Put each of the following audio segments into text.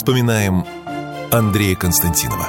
Вспоминаем Андрея Константинова.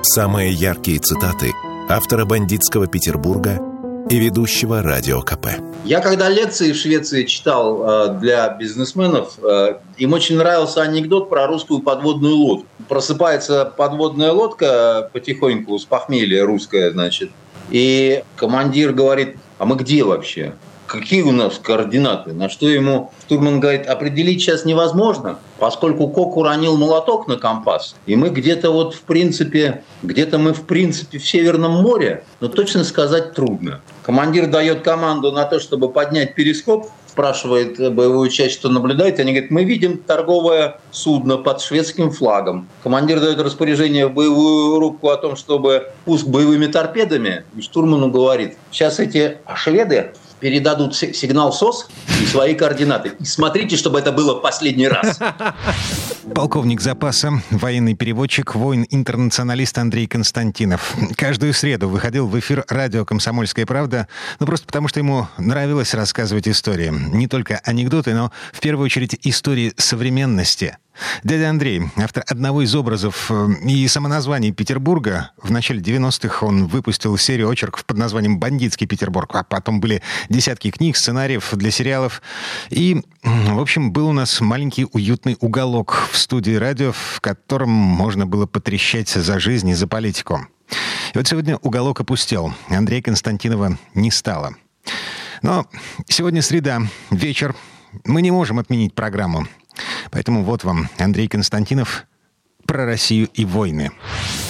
Самые яркие цитаты автора бандитского Петербурга и ведущего радио КП. Я когда лекции в Швеции читал э, для бизнесменов, э, им очень нравился анекдот про русскую подводную лодку. Просыпается подводная лодка потихоньку с похмелья русская, значит, и командир говорит, а мы где вообще? Какие у нас координаты? На что ему штурман говорит, определить сейчас невозможно, поскольку Кок уронил молоток на компас, и мы где-то вот в принципе, где-то мы в принципе в Северном море, но точно сказать трудно. Командир дает команду на то, чтобы поднять перископ, спрашивает боевую часть, что наблюдает. Они говорят, мы видим торговое судно под шведским флагом. Командир дает распоряжение в боевую рубку о том, чтобы пуск боевыми торпедами. И штурману говорит, сейчас эти шведы передадут сигнал СОС и свои координаты. И смотрите, чтобы это было последний раз. Полковник запаса, военный переводчик, воин-интернационалист Андрей Константинов. Каждую среду выходил в эфир радио «Комсомольская правда», ну просто потому, что ему нравилось рассказывать истории. Не только анекдоты, но в первую очередь истории современности – Дядя Андрей, автор одного из образов э, и самоназваний Петербурга, в начале 90-х он выпустил серию очерков под названием «Бандитский Петербург», а потом были десятки книг, сценариев для сериалов. И, в общем, был у нас маленький уютный уголок в студии радио, в котором можно было потрещать за жизнь и за политику. И вот сегодня уголок опустел. Андрея Константинова не стало. Но сегодня среда, вечер. Мы не можем отменить программу. Поэтому вот вам Андрей Константинов про Россию и войны.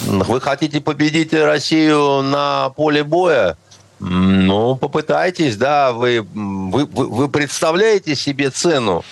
Вы хотите победить Россию на поле боя? Ну, попытайтесь, да. Вы, вы, вы представляете себе цену,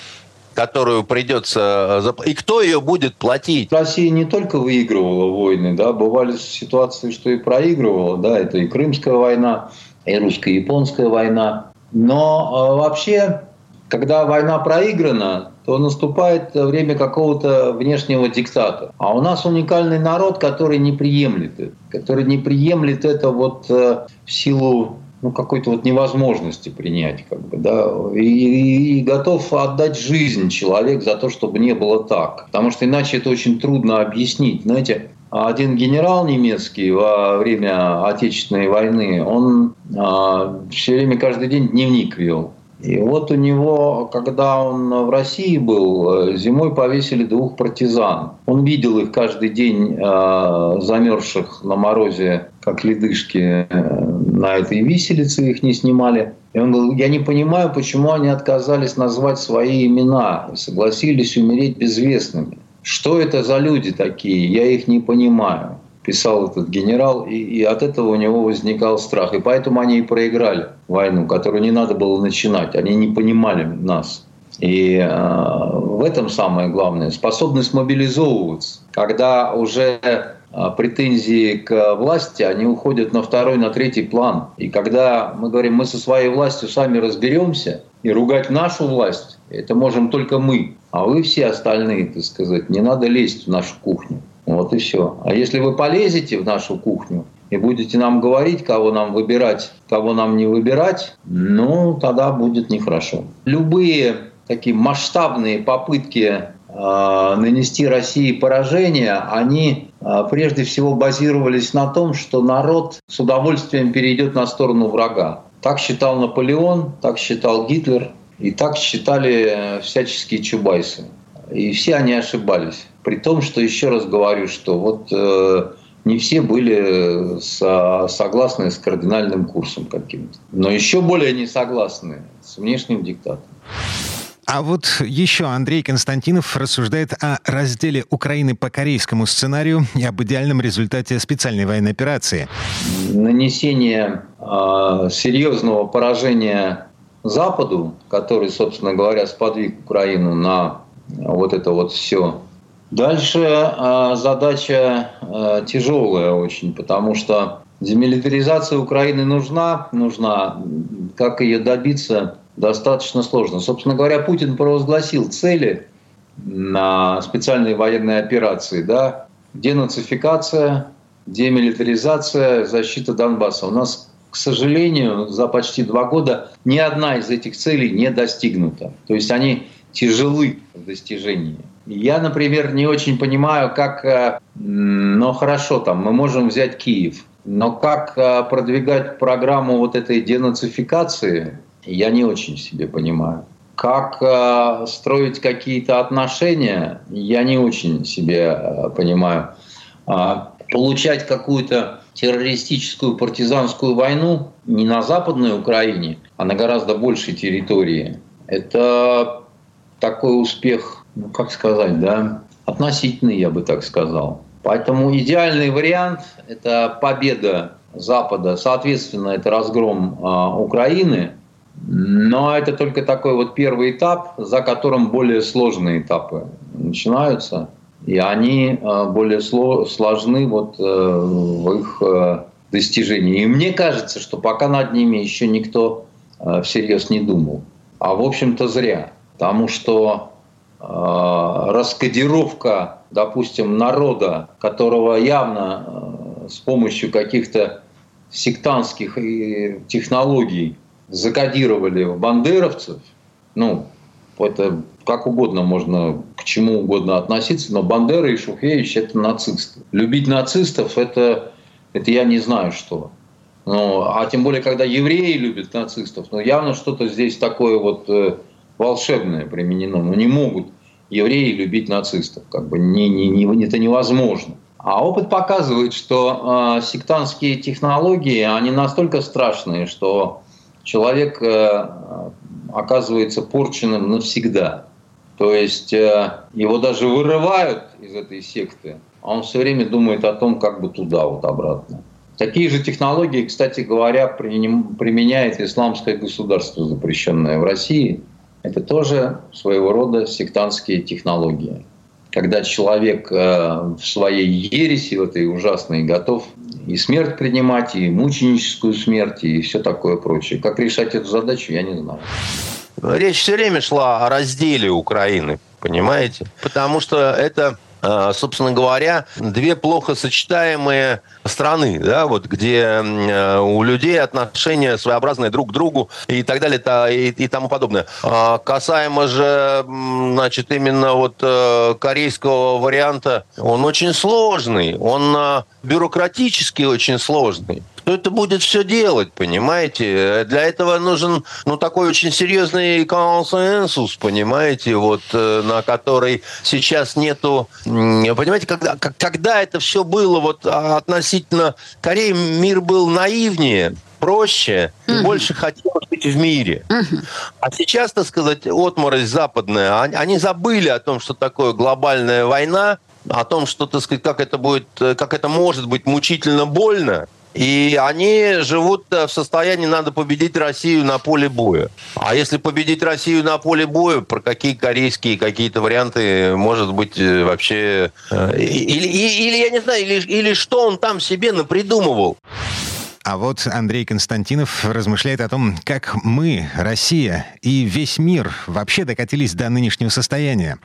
которую придется... И кто ее будет платить? Россия не только выигрывала войны, да, бывали ситуации, что и проигрывала, да, это и Крымская война, и русско-японская война. Но э, вообще, когда война проиграна, то наступает время какого-то внешнего диктата. А у нас уникальный народ, который не приемлет это, который не приемлет это вот э, в силу ну, какой-то вот невозможности принять, как бы, да, и, и готов отдать жизнь человек за то, чтобы не было так. Потому что иначе это очень трудно объяснить. Знаете, один генерал немецкий во время Отечественной войны, он а, все время каждый день дневник вел. И вот у него, когда он в России был, э, зимой повесили двух партизан. Он видел их каждый день э, замерзших на морозе, как ледышки, э, на этой виселице их не снимали. И он говорил, я не понимаю, почему они отказались назвать свои имена согласились умереть безвестными. Что это за люди такие? Я их не понимаю писал этот генерал, и, и от этого у него возникал страх. И поэтому они и проиграли войну, которую не надо было начинать. Они не понимали нас. И э, в этом самое главное способность мобилизовываться, когда уже э, претензии к власти, они уходят на второй, на третий план. И когда мы говорим, мы со своей властью сами разберемся, и ругать нашу власть, это можем только мы, а вы все остальные, так сказать, не надо лезть в нашу кухню. Вот и все. А если вы полезете в нашу кухню и будете нам говорить, кого нам выбирать, кого нам не выбирать, ну, тогда будет нехорошо. Любые такие масштабные попытки э, нанести России поражение, они э, прежде всего базировались на том, что народ с удовольствием перейдет на сторону врага. Так считал Наполеон, так считал Гитлер, и так считали всяческие чубайсы. И все они ошибались. При том, что еще раз говорю, что вот э, не все были со, согласны с кардинальным курсом каким-то. Но еще более не согласны с внешним диктатом. А вот еще Андрей Константинов рассуждает о разделе Украины по корейскому сценарию и об идеальном результате специальной военной операции. Нанесение э, серьезного поражения Западу, который, собственно говоря, сподвиг Украину на вот это вот все. Дальше э, задача э, тяжелая очень, потому что демилитаризация Украины нужна, нужна. Как ее добиться, достаточно сложно. Собственно говоря, Путин провозгласил цели на специальной военной операции, да, денацификация, демилитаризация, защита Донбасса. У нас, к сожалению, за почти два года ни одна из этих целей не достигнута. То есть они тяжелы в достижении. Я, например, не очень понимаю, как, ну хорошо, там мы можем взять Киев, но как э, продвигать программу вот этой денацификации, я не очень себе понимаю. Как э, строить какие-то отношения, я не очень себе понимаю. А, получать какую-то террористическую партизанскую войну не на Западной Украине, а на гораздо большей территории, это такой успех, ну как сказать, да, относительный, я бы так сказал. Поэтому идеальный вариант – это победа Запада, соответственно, это разгром э, Украины, но это только такой вот первый этап, за которым более сложные этапы начинаются, и они э, более сложны вот э, в их э, достижении. И мне кажется, что пока над ними еще никто э, всерьез не думал. А в общем-то зря, потому что раскодировка, допустим, народа, которого явно э, с помощью каких-то сектантских технологий закодировали в бандеровцев, ну, это как угодно можно к чему угодно относиться, но Бандера и Шухевич – это нацисты. Любить нацистов – это, это я не знаю что. Ну, а тем более, когда евреи любят нацистов, ну, явно что-то здесь такое вот э, волшебное применено. Ну, не могут евреи любить нацистов. Как бы не, не, не, это невозможно. А опыт показывает, что э, сектантские технологии, они настолько страшные, что человек э, оказывается порченным навсегда. То есть э, его даже вырывают из этой секты, а он все время думает о том, как бы туда, вот обратно. Такие же технологии, кстати говоря, применяет исламское государство, запрещенное в России. Это тоже своего рода сектантские технологии. Когда человек э, в своей ереси, в этой ужасной, готов и смерть принимать, и мученическую смерть, и все такое прочее. Как решать эту задачу, я не знаю. Речь все время шла о разделе Украины, понимаете? Потому что это собственно говоря, две плохо сочетаемые страны, да, вот где а, у людей отношения своеобразные друг к другу и так далее и, и тому подобное. А касаемо же, значит, именно вот э, корейского варианта, он очень сложный, он бюрократически очень сложный кто это будет все делать, понимаете? Для этого нужен, ну, такой очень серьезный консенсус, понимаете, вот, э, на который сейчас нету... Понимаете, когда, когда это все было вот относительно Кореи, мир был наивнее, проще угу. больше хотелось быть в мире. Угу. А сейчас, так сказать, отморозь западная, они забыли о том, что такое глобальная война, о том, что, так сказать, как это будет, э, как это может быть мучительно больно, и они живут э, в состоянии, надо победить Россию на поле боя. А если победить Россию на поле боя, про какие корейские какие-то варианты, может быть, э, вообще... Э, или, или я не знаю, или, или что он там себе напридумывал. А вот Андрей Константинов размышляет о том, как мы, Россия и весь мир вообще докатились до нынешнего состояния.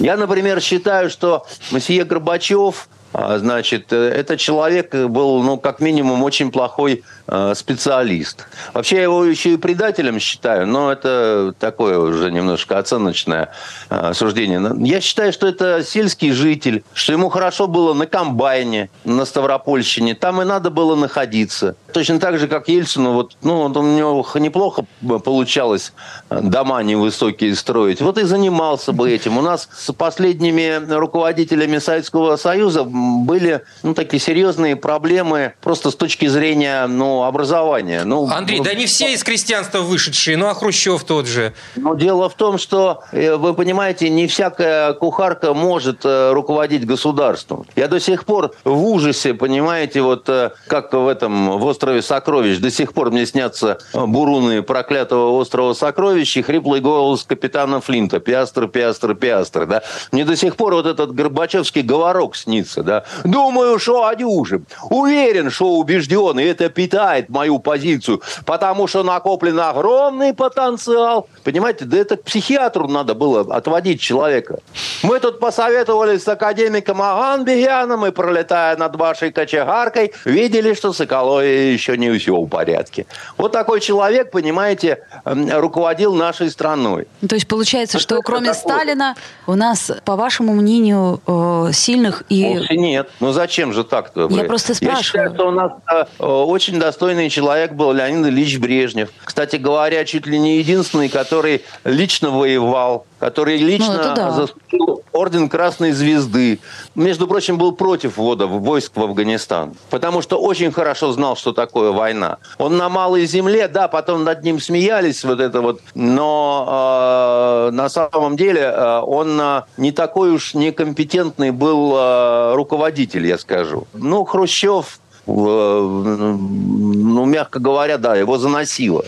Я, например, считаю, что месье Горбачев значит, э, этот человек был, ну, как минимум, очень плохой специалист. Вообще, я его еще и предателем считаю, но это такое уже немножко оценочное э, суждение. Я считаю, что это сельский житель, что ему хорошо было на комбайне, на Ставропольщине, там и надо было находиться. Точно так же, как Ельцину, вот, ну, у него неплохо получалось дома невысокие строить. Вот и занимался бы этим. У нас с последними руководителями Советского Союза были ну, такие серьезные проблемы просто с точки зрения ну, образования. Ну, Андрей, да не все из крестьянства вышедшие, ну а Хрущев тот же. Но дело в том, что, э, вы понимаете, не всякая кухарка может э, руководить государством. Я до сих пор в ужасе, понимаете, вот э, как в этом, в острове Сокровищ, до сих пор мне снятся буруны проклятого острова Сокровищ и хриплый голос капитана Флинта. Пиастр, пиастр, пиастр. Да? Мне до сих пор вот этот Горбачевский говорок снится да. Думаю, что одюжим. Уверен, что убежден, и это питает мою позицию, потому что накоплен огромный потенциал. Понимаете, да это к психиатру надо было отводить человека. Мы тут посоветовались с академиком Аганбегяном и, пролетая над вашей кочегаркой, видели, что с экологией еще не все в порядке. Вот такой человек, понимаете, руководил нашей страной. То есть получается, что кроме Сталина у нас, по вашему мнению, э, сильных и... Вовсе нет. Ну зачем же так-то? Я просто спрашиваю. Я считаю, что у нас э, очень достойный человек был Леонид Ильич Брежнев. Кстати говоря, чуть ли не единственный, который лично воевал который лично ну, да. заслужил орден Красной Звезды. Между прочим, был против ввода войск в Афганистан, потому что очень хорошо знал, что такое война. Он на малой земле, да, потом над ним смеялись, вот это вот, но э, на самом деле э, он э, не такой уж некомпетентный был э, руководитель, я скажу. Ну, Хрущев ну, мягко говоря, да, его заносило.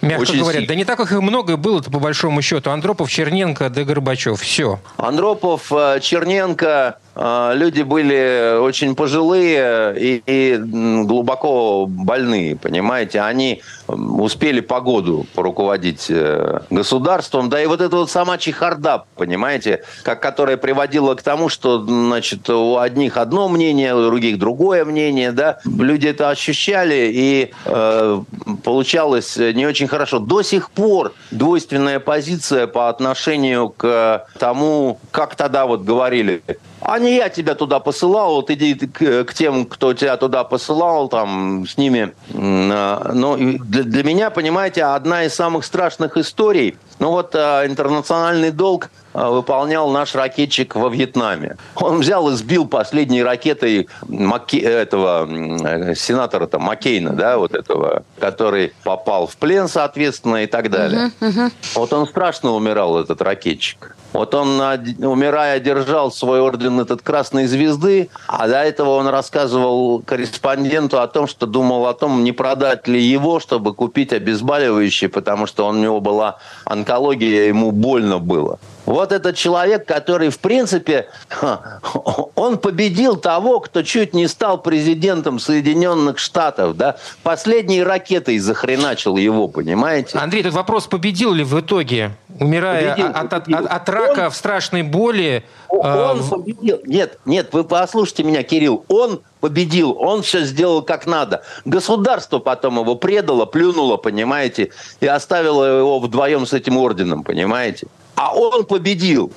Мягко Очень говоря, сильно. да не так их и много было-то по большому счету. Андропов, Черненко, да Горбачев, все. Андропов, э, Черненко, люди были очень пожилые и, и глубоко больные, понимаете. Они успели погоду поруководить э, государством. Да и вот эта вот сама чехарда, понимаете, как, которая приводила к тому, что, значит, у одних одно мнение, у других другое мнение, да. Люди это ощущали, и э, получалось не очень хорошо. До сих пор двойственная позиция по отношению к тому, как тогда вот говорили, а не я тебя туда посылал, вот иди к, к тем, кто тебя туда посылал, там, с ними. А, но для, для меня, понимаете, одна из самых страшных историй, ну вот а, интернациональный долг а, выполнял наш ракетчик во Вьетнаме. Он взял и сбил последней ракетой Маке, этого сенатора-то Маккейна, да, вот этого, который попал в плен, соответственно, и так далее. Uh-huh, uh-huh. Вот он страшно умирал, этот ракетчик. Вот он, умирая, держал свой орден этот Красной Звезды, а до этого он рассказывал корреспонденту о том, что думал о том, не продать ли его, чтобы купить обезболивающее, потому что у него была онкология, ему больно было. Вот этот человек, который, в принципе, он победил того, кто чуть не стал президентом Соединенных Штатов, да, последней ракетой захреначил его, понимаете? Андрей, этот вопрос победил ли в итоге, умирая победил, от, победил. От, от, рака он, в страшной боли? Он э... победил. Нет, нет, вы послушайте меня, Кирилл. Он победил, он все сделал как надо. Государство потом его предало, плюнуло, понимаете, и оставило его вдвоем с этим орденом, понимаете а он победил.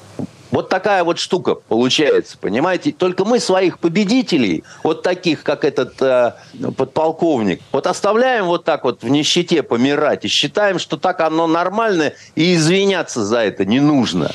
Вот такая вот штука получается, понимаете? Только мы своих победителей, вот таких, как этот э, подполковник, вот оставляем вот так вот в нищете помирать и считаем, что так оно нормально, и извиняться за это не нужно.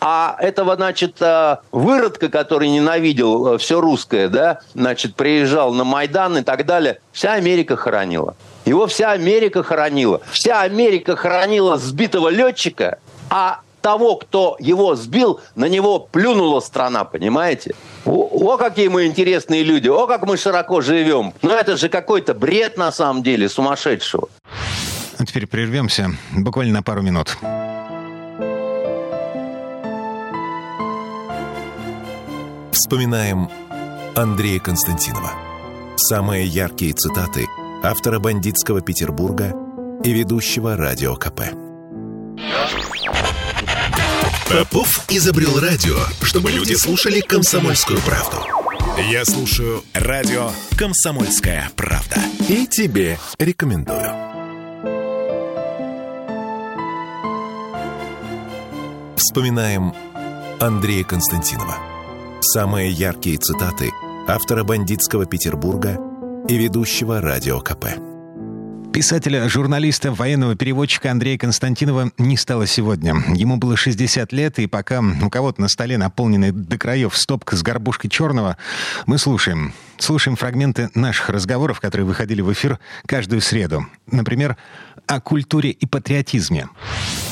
А этого, значит, э, выродка, который ненавидел э, все русское, да, значит, приезжал на Майдан и так далее, вся Америка хоронила. Его вся Америка хоронила. Вся Америка хоронила сбитого летчика, а того, кто его сбил, на него плюнула страна, понимаете? О, о, какие мы интересные люди, о, как мы широко живем. Но это же какой-то бред на самом деле сумасшедшего. А теперь прервемся буквально на пару минут. Вспоминаем Андрея Константинова. Самые яркие цитаты автора «Бандитского Петербурга» и ведущего «Радио КП». Попов изобрел радио, чтобы люди слушали комсомольскую правду. Я слушаю радио «Комсомольская правда». И тебе рекомендую. Вспоминаем Андрея Константинова. Самые яркие цитаты автора «Бандитского Петербурга» и ведущего «Радио КП». Писателя, журналиста, военного переводчика Андрея Константинова не стало сегодня. Ему было 60 лет, и пока у кого-то на столе наполненный до краев стопка с горбушкой черного, мы слушаем. Слушаем фрагменты наших разговоров, которые выходили в эфир каждую среду. Например, о культуре и патриотизме.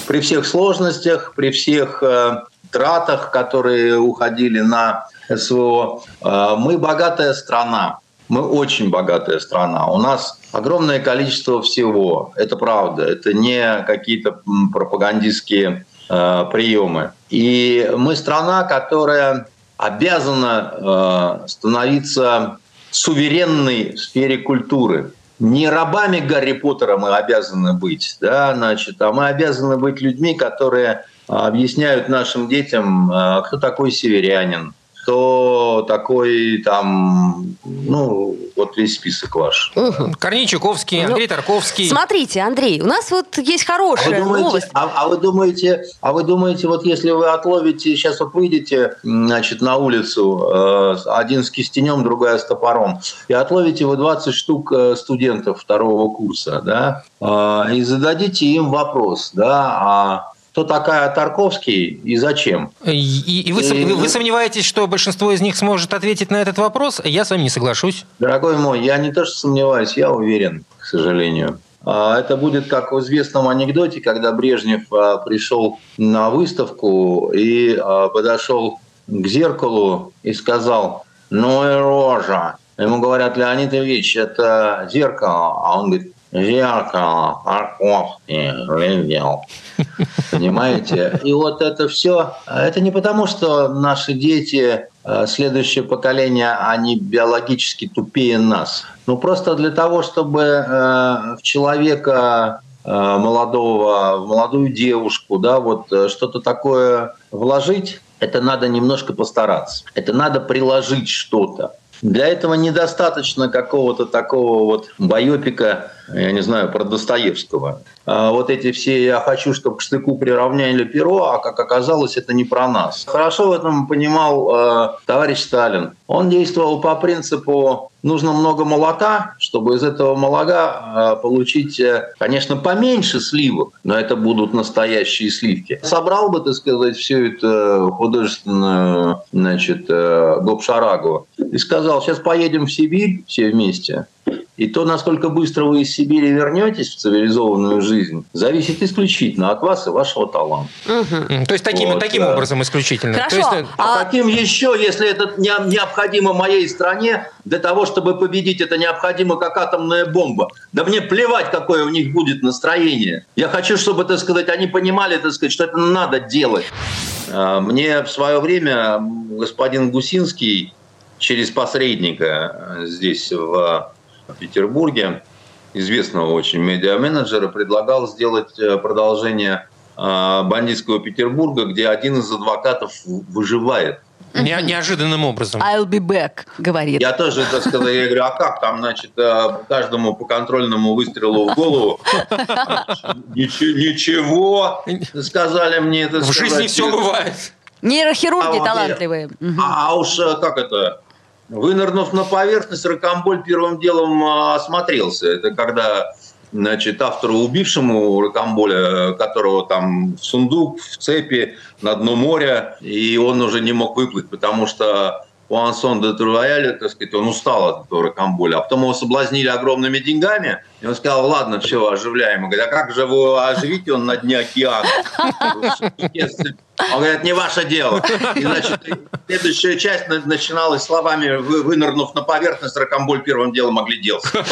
При всех сложностях, при всех э, тратах, которые уходили на СВО, э, мы богатая страна. Мы очень богатая страна. У нас огромное количество всего. Это правда. Это не какие-то пропагандистские э, приемы. И мы страна, которая обязана э, становиться суверенной в сфере культуры. Не рабами Гарри Поттера мы обязаны быть, да, значит, а мы обязаны быть людьми, которые объясняют нашим детям, э, кто такой северянин, то такой там, ну, вот весь список ваш. Угу. Корней Чуковский, ну, Андрей Тарковский. Смотрите, Андрей, у нас вот есть хорошая а вы думаете, новость. А, а вы думаете, а вы думаете, вот если вы отловите, сейчас вот выйдете, значит, на улицу, э, один с кистенем, другая с топором, и отловите вы 20 штук э, студентов второго курса, да, э, и зададите им вопрос, да, а кто такая Тарковский и зачем. И, и, вы, и вы сомневаетесь, что большинство из них сможет ответить на этот вопрос? Я с вами не соглашусь. Дорогой мой, я не то что сомневаюсь, я уверен, к сожалению. А, это будет как в известном анекдоте, когда Брежнев а, пришел на выставку и а, подошел к зеркалу и сказал, ну и рожа. Ему говорят, Леонид Ильич, это зеркало. А он говорит, зеркало, Тарковский глядел. Понимаете? И вот это все, это не потому, что наши дети, э, следующее поколение, они биологически тупее нас. Ну, просто для того, чтобы э, в человека э, молодого, в молодую девушку, да, вот что-то такое вложить, это надо немножко постараться. Это надо приложить что-то. Для этого недостаточно какого-то такого вот байопика, я не знаю, про Достоевского. А вот эти все «я хочу, чтобы к штыку приравняли перо», а как оказалось, это не про нас. Хорошо в этом понимал э, товарищ Сталин. Он действовал по принципу «нужно много молока, чтобы из этого молока э, получить, э, конечно, поменьше сливок, но это будут настоящие сливки». Собрал бы, так сказать, всю эту художественную значит, э, гопшарагу и сказал «сейчас поедем в Сибирь все вместе, и то, насколько быстро вы из Сибири вернетесь в цивилизованную жизнь, зависит исключительно от вас и вашего таланта. Угу. То есть таким, вот, таким да. образом исключительно. Хорошо. То есть, а, а каким еще, если это необходимо моей стране, для того, чтобы победить, это необходимо как атомная бомба? Да мне плевать, какое у них будет настроение. Я хочу, чтобы, так сказать, они понимали, так сказать, что это надо делать. А, мне в свое время господин Гусинский через посредника здесь в в Петербурге, известного очень медиа-менеджера, предлагал сделать э, продолжение э, бандитского Петербурга, где один из адвокатов выживает. Не, неожиданным образом. I'll be back, говорит. Я тоже это сказал. Я говорю, а как там, значит, э, каждому по контрольному выстрелу в голову? Ничего, ничего сказали мне это В жизни все бывает. Нейрохирурги а, талантливые. А, а уж как это? Вынырнув на поверхность, Рокомболь первым делом а, осмотрелся. Это когда значит, автору убившему Рокомболя, которого там в сундук, в цепи, на дно моря, и он уже не мог выплыть, потому что Пуансон де Труаяле, так сказать, он устал от этого ракомболя. А потом его соблазнили огромными деньгами. И он сказал, ладно, все, оживляем. Говорит, а как же вы оживите он на дне океана? Он говорит, не ваше дело. И, значит, следующая часть начиналась словами, вы, вынырнув на поверхность, ракомболь первым делом огляделся.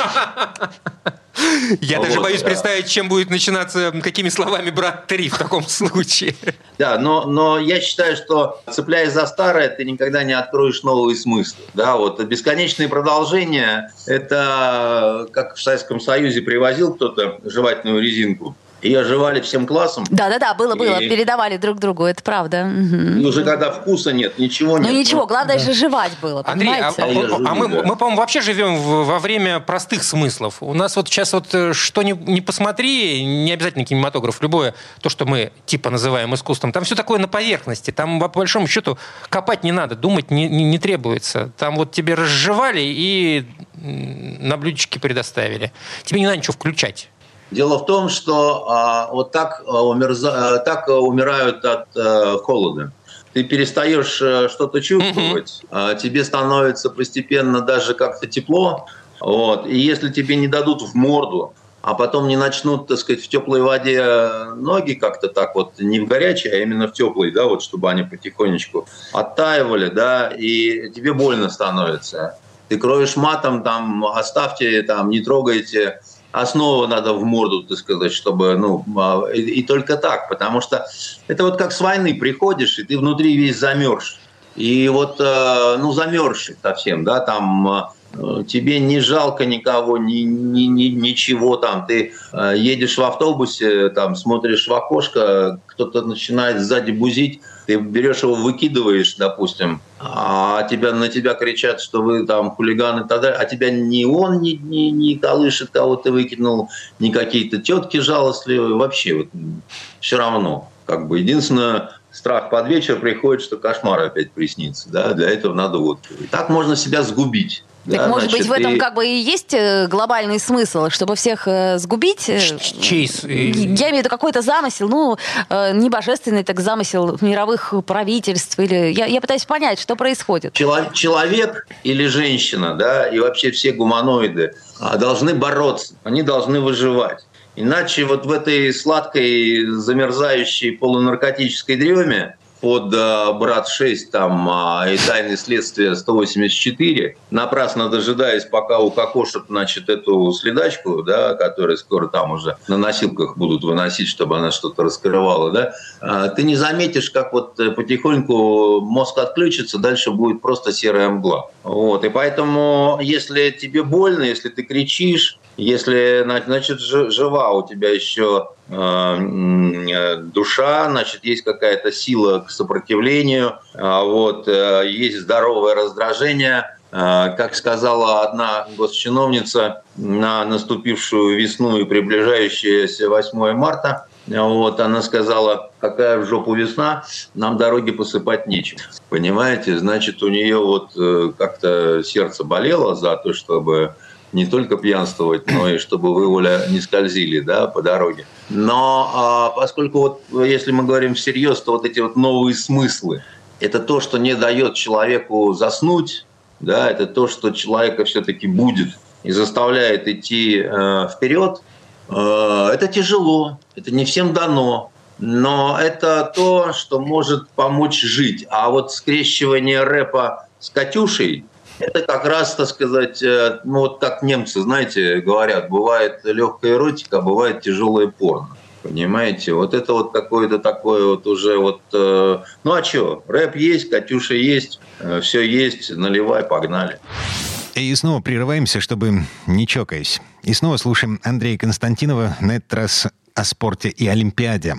Я вот, даже боюсь да. представить, чем будет начинаться, какими словами брат 3 в таком случае. Да, но, но я считаю, что цепляясь за старое, ты никогда не откроешь новые смыслы. Да, вот бесконечные продолжения – это как в Советском Союзе привозил кто-то жевательную резинку, ее жевали всем классом. Да-да-да, было-было, и... передавали друг другу, это правда. Угу. И уже когда вкуса нет, ничего ну, нет. Ну ничего, главное да. же жевать было, Андрей, а, а, а мы, мы, по-моему, вообще живем во время простых смыслов. У нас вот сейчас вот э, что не, не посмотри, не обязательно кинематограф, любое, то, что мы типа называем искусством, там все такое на поверхности. Там, по большому счету, копать не надо, думать не, не, не требуется. Там вот тебе разжевали и на блюдечке предоставили. Тебе не надо ничего включать. Дело в том, что а, вот так, а, умерза, а, так умирают от а, холода. Ты перестаешь а, что-то чувствовать, а, тебе становится постепенно даже как-то тепло. Вот. И если тебе не дадут в морду, а потом не начнут, так сказать, в теплой воде ноги как-то так вот, не в горячей, а именно в теплой, да, вот чтобы они потихонечку оттаивали, да, и тебе больно становится. Ты кроешь матом, там, оставьте, там, не трогайте, основу надо в морду, так сказать, чтобы, ну, а, и, и только так, потому что это вот как с войны приходишь, и ты внутри весь замерз. и вот, э, ну, замерзших совсем, да, там э, тебе не жалко никого, ни, ни, ни, ничего там. Ты э, едешь в автобусе, там смотришь в окошко, кто-то начинает сзади бузить, ты берешь его, выкидываешь, допустим, а тебя, на тебя кричат, что вы там хулиганы и так далее, а тебя ни он не, не, не колышет, кого ты выкинул, ни какие-то тетки жалостливые, вообще вот, все равно. Как бы единственное, страх под вечер приходит, что кошмар опять приснится. Да? Для этого надо водки. Так можно себя сгубить. Так да, может значит, быть в этом и... как бы и есть э, глобальный смысл, чтобы всех э, сгубить? Э, Чейз. Я имею в виду какой-то замысел, ну, э, не божественный, так замысел мировых правительств. Или... Я, я пытаюсь понять, что происходит. Чело- человек или женщина, да, и вообще все гуманоиды а, должны бороться, они должны выживать. Иначе вот в этой сладкой, замерзающей полунаркотической дреме под э, «Брат-6» там э, и «Тайны следствия 184», напрасно дожидаясь, пока укокошат, значит, эту следачку, да, которая скоро там уже на носилках будут выносить, чтобы она что-то раскрывала, да, э, ты не заметишь, как вот потихоньку мозг отключится, дальше будет просто серая мгла. Вот, и поэтому, если тебе больно, если ты кричишь, если, значит, жива у тебя еще э, душа, значит, есть какая-то сила к сопротивлению, а вот, э, есть здоровое раздражение, э, как сказала одна госчиновница на наступившую весну и приближающееся 8 марта, вот, она сказала, какая в жопу весна, нам дороги посыпать нечем. Понимаете, значит, у нее вот как-то сердце болело за то, чтобы не только пьянствовать, но и чтобы вы, Оля, не скользили да, по дороге. Но а, поскольку вот если мы говорим всерьез, то вот эти вот новые смыслы, это то, что не дает человеку заснуть, да, это то, что человека все-таки будет и заставляет идти э, вперед. Э, это тяжело, это не всем дано, но это то, что может помочь жить. А вот скрещивание рэпа с Катюшей, это как раз, так сказать, э, ну вот как немцы, знаете, говорят, бывает легкая эротика, а бывает тяжелая порно. Понимаете, вот это вот какое-то такое вот уже вот... Э, ну а что, рэп есть, Катюша есть, э, все есть, наливай, погнали. И снова прерываемся, чтобы не чокаясь. И снова слушаем Андрея Константинова на этот раз о спорте и Олимпиаде.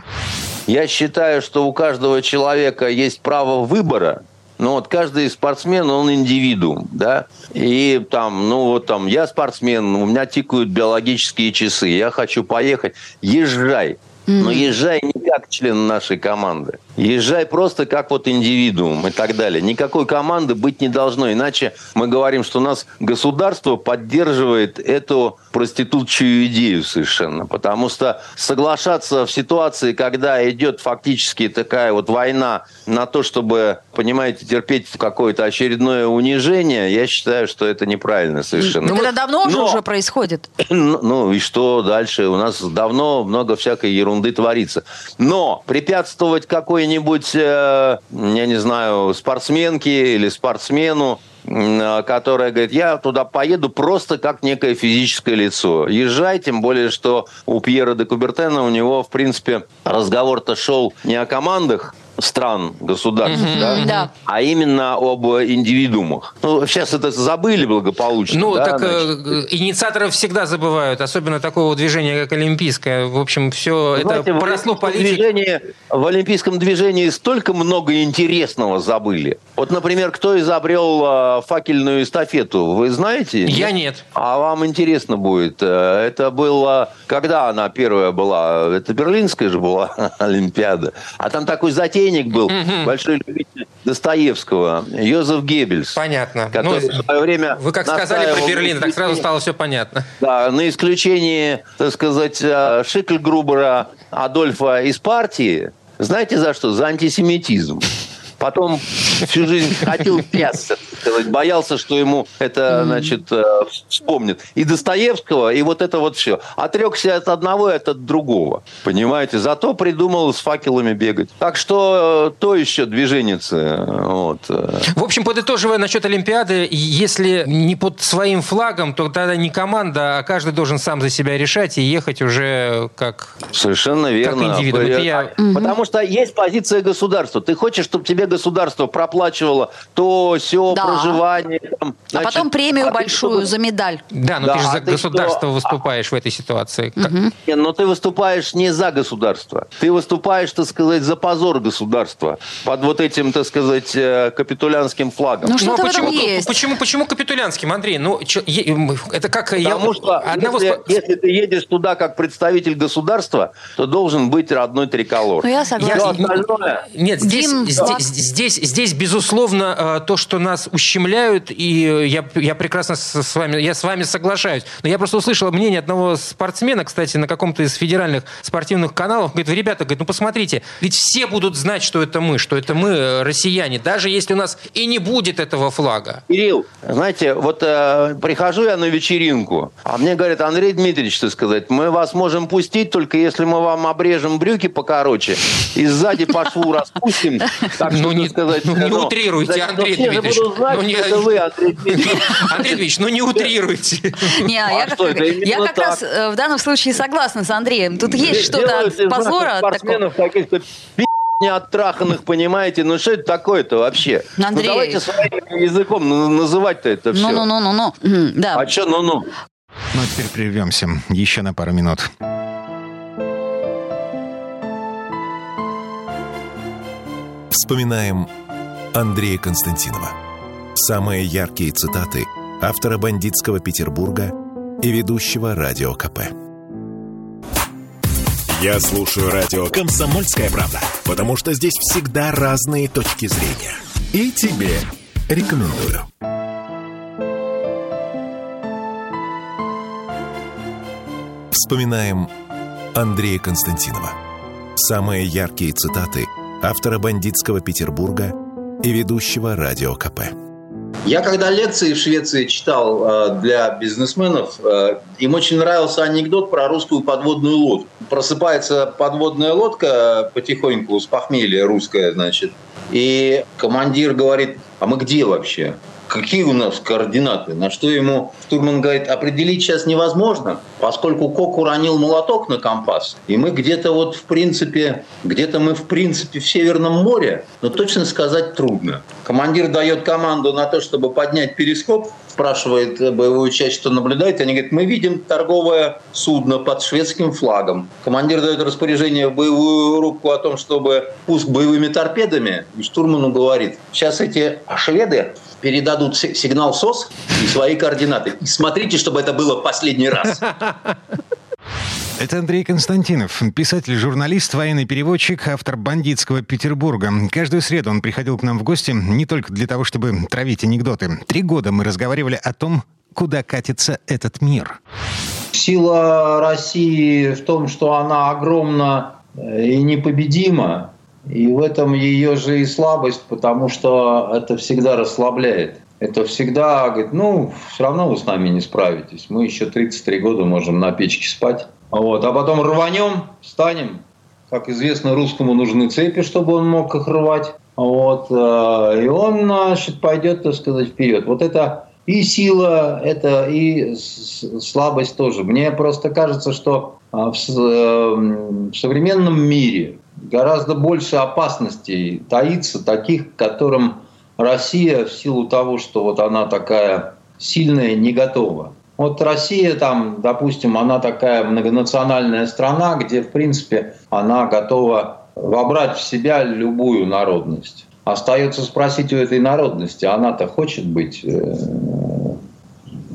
Я считаю, что у каждого человека есть право выбора, ну вот каждый спортсмен, он индивидуум, да, и там, ну вот там, я спортсмен, у меня тикают биологические часы, я хочу поехать, езжай, но езжай не как член нашей команды. Езжай просто как вот индивидуум и так далее. Никакой команды быть не должно. Иначе мы говорим, что у нас государство поддерживает эту проститутчую идею совершенно. Потому что соглашаться в ситуации, когда идет фактически такая вот война на то, чтобы, понимаете, терпеть какое-то очередное унижение, я считаю, что это неправильно совершенно. Ну, это давно Но, уже происходит. Ну, ну и что дальше? У нас давно много всякой ерунды творится. Но препятствовать какой-нибудь, э, я не знаю, спортсменке или спортсмену, э, которая говорит, я туда поеду просто как некое физическое лицо. Езжай, тем более, что у Пьера де Кубертена у него, в принципе, разговор-то шел не о командах, стран, государств, mm-hmm, да? да, а именно об индивидуумах. Ну, сейчас это забыли благополучно. Ну, да, так э, значит. инициаторов всегда забывают, особенно такого движения, как Олимпийское. В общем, все Знаете, это поросло в движении, В олимпийском движении столько много интересного забыли. Вот, например, кто изобрел э, факельную эстафету, вы знаете? Я нет. А вам интересно будет. Э, это было... Когда она первая была? Это Берлинская же была Олимпиада. А там такой затей затейник был, угу. большой любитель Достоевского, Йозеф Геббельс. Понятно. Ну, в свое время вы как сказали про Берлин, так сразу стало все понятно. Да, на исключение, так сказать, э, Шикльгрубера Адольфа из партии, знаете за что? За антисемитизм. Потом всю жизнь хотел пьясться сказать, боялся, что ему это, значит, э, вспомнит. И Достоевского, и вот это вот все. Отрекся от одного и от другого. Понимаете? Зато придумал с факелами бегать. Так что то еще движеница. Вот. В общем, подытоживая насчет Олимпиады, если не под своим флагом, то тогда не команда, а каждый должен сам за себя решать и ехать уже как Совершенно верно. Как индивидуум. Это я... Потому что есть позиция государства. Ты хочешь, чтобы тебе государство проплачивало то, все, да. Проживание. Там, значит, а потом премию а большую ты... за медаль. Да, но да, ты же за а государство что? выступаешь в этой ситуации. Угу. Нет, но ты выступаешь не за государство. Ты выступаешь, так сказать, за позор государства. Под вот этим, так сказать, э, капитулянским флагом. Ну, что ну, а почему, есть. Почему, почему капитулянским, Андрей? Ну, чё, это как... Потому я, что одного... если, если ты едешь туда как представитель государства, то должен быть родной триколор. Ну, я согласна. Я, Нет, здесь, Дим, здесь, здесь, здесь, безусловно, э, то, что нас ущемляют, и я, я прекрасно с вами, я с вами соглашаюсь. Но я просто услышал мнение одного спортсмена, кстати, на каком-то из федеральных спортивных каналов. Говорит, ребята, говорит, ну посмотрите, ведь все будут знать, что это мы, что это мы, э, россияне, даже если у нас и не будет этого флага. Кирилл, знаете, вот э, прихожу я на вечеринку, а мне говорят, Андрей Дмитриевич, что сказать, мы вас можем пустить, только если мы вам обрежем брюки покороче и сзади по шву распустим. Так ну, не, сказать, ну, не ну, утрируйте, Андрей Дмитриевич. Ну, не, это вы, Андрей Дмитриевич. Андрей Дмитриевич, ну не утрируйте. Не, а я, как, я как раз э, в данном случае согласна с Андреем. Тут есть что-то от позора. Спортсменов каких-то неоттраханных, понимаете? Ну что это такое-то вообще? Ну, Андрей. Ну давайте своим языком называть-то это все. Ну-ну-ну-ну-ну. Да. А что ну-ну? Ну, а теперь прервемся еще на пару минут. Вспоминаем Андрея Константинова. Самые яркие цитаты автора «Бандитского Петербурга» и ведущего «Радио КП». Я слушаю радио «Комсомольская правда», потому что здесь всегда разные точки зрения. И тебе рекомендую. Вспоминаем Андрея Константинова. Самые яркие цитаты автора «Бандитского Петербурга» и ведущего «Радио КП». Я когда лекции в Швеции читал э, для бизнесменов, э, им очень нравился анекдот про русскую подводную лодку. Просыпается подводная лодка потихоньку с похмелья русская, значит, и командир говорит, а мы где вообще? Какие у нас координаты? На что ему штурман говорит, определить сейчас невозможно, поскольку Кок уронил молоток на компас, и мы где-то вот в принципе, где-то мы в принципе в Северном море, но точно сказать трудно. Командир дает команду на то, чтобы поднять перископ, спрашивает боевую часть, что наблюдает, они говорят, мы видим торговое судно под шведским флагом. Командир дает распоряжение в боевую рубку о том, чтобы пуск боевыми торпедами, и штурману говорит, сейчас эти шведы передадут сигнал СОС и свои координаты. И смотрите, чтобы это было последний раз. Это Андрей Константинов, писатель-журналист, военный переводчик, автор «Бандитского Петербурга». Каждую среду он приходил к нам в гости не только для того, чтобы травить анекдоты. Три года мы разговаривали о том, куда катится этот мир. Сила России в том, что она огромна и непобедима. И в этом ее же и слабость, потому что это всегда расслабляет. Это всегда говорит, ну, все равно вы с нами не справитесь. Мы еще 33 года можем на печке спать. Вот. А потом рванем, встанем. Как известно, русскому нужны цепи, чтобы он мог их рвать. Вот. Э, и он, значит, пойдет, так сказать, вперед. Вот это и сила, это и слабость тоже. Мне просто кажется, что в э, современном мире гораздо больше опасностей таится, таких, которым Россия в силу того, что вот она такая сильная, не готова. Вот Россия там, допустим, она такая многонациональная страна, где, в принципе, она готова вобрать в себя любую народность. Остается спросить у этой народности, она-то хочет быть э,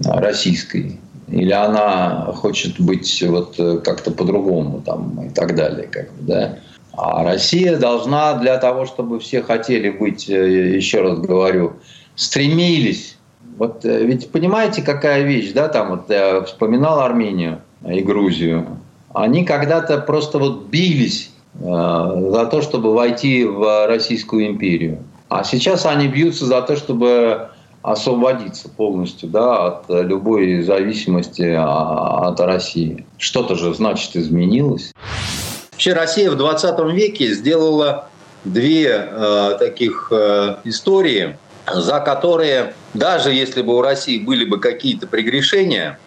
российской, или она хочет быть вот как-то по-другому там и так далее, как бы, да. А Россия должна для того, чтобы все хотели быть, э, еще раз говорю, стремились. Вот э, ведь понимаете, какая вещь, да, там вот я вспоминал Армению и Грузию. Они когда-то просто вот бились э, за то, чтобы войти в Российскую империю. А сейчас они бьются за то, чтобы освободиться полностью да, от любой зависимости а, от России. Что-то же, значит, изменилось. Вообще Россия в 20 веке сделала две э, таких э, истории, за которые, даже если бы у России были бы какие-то прегрешения,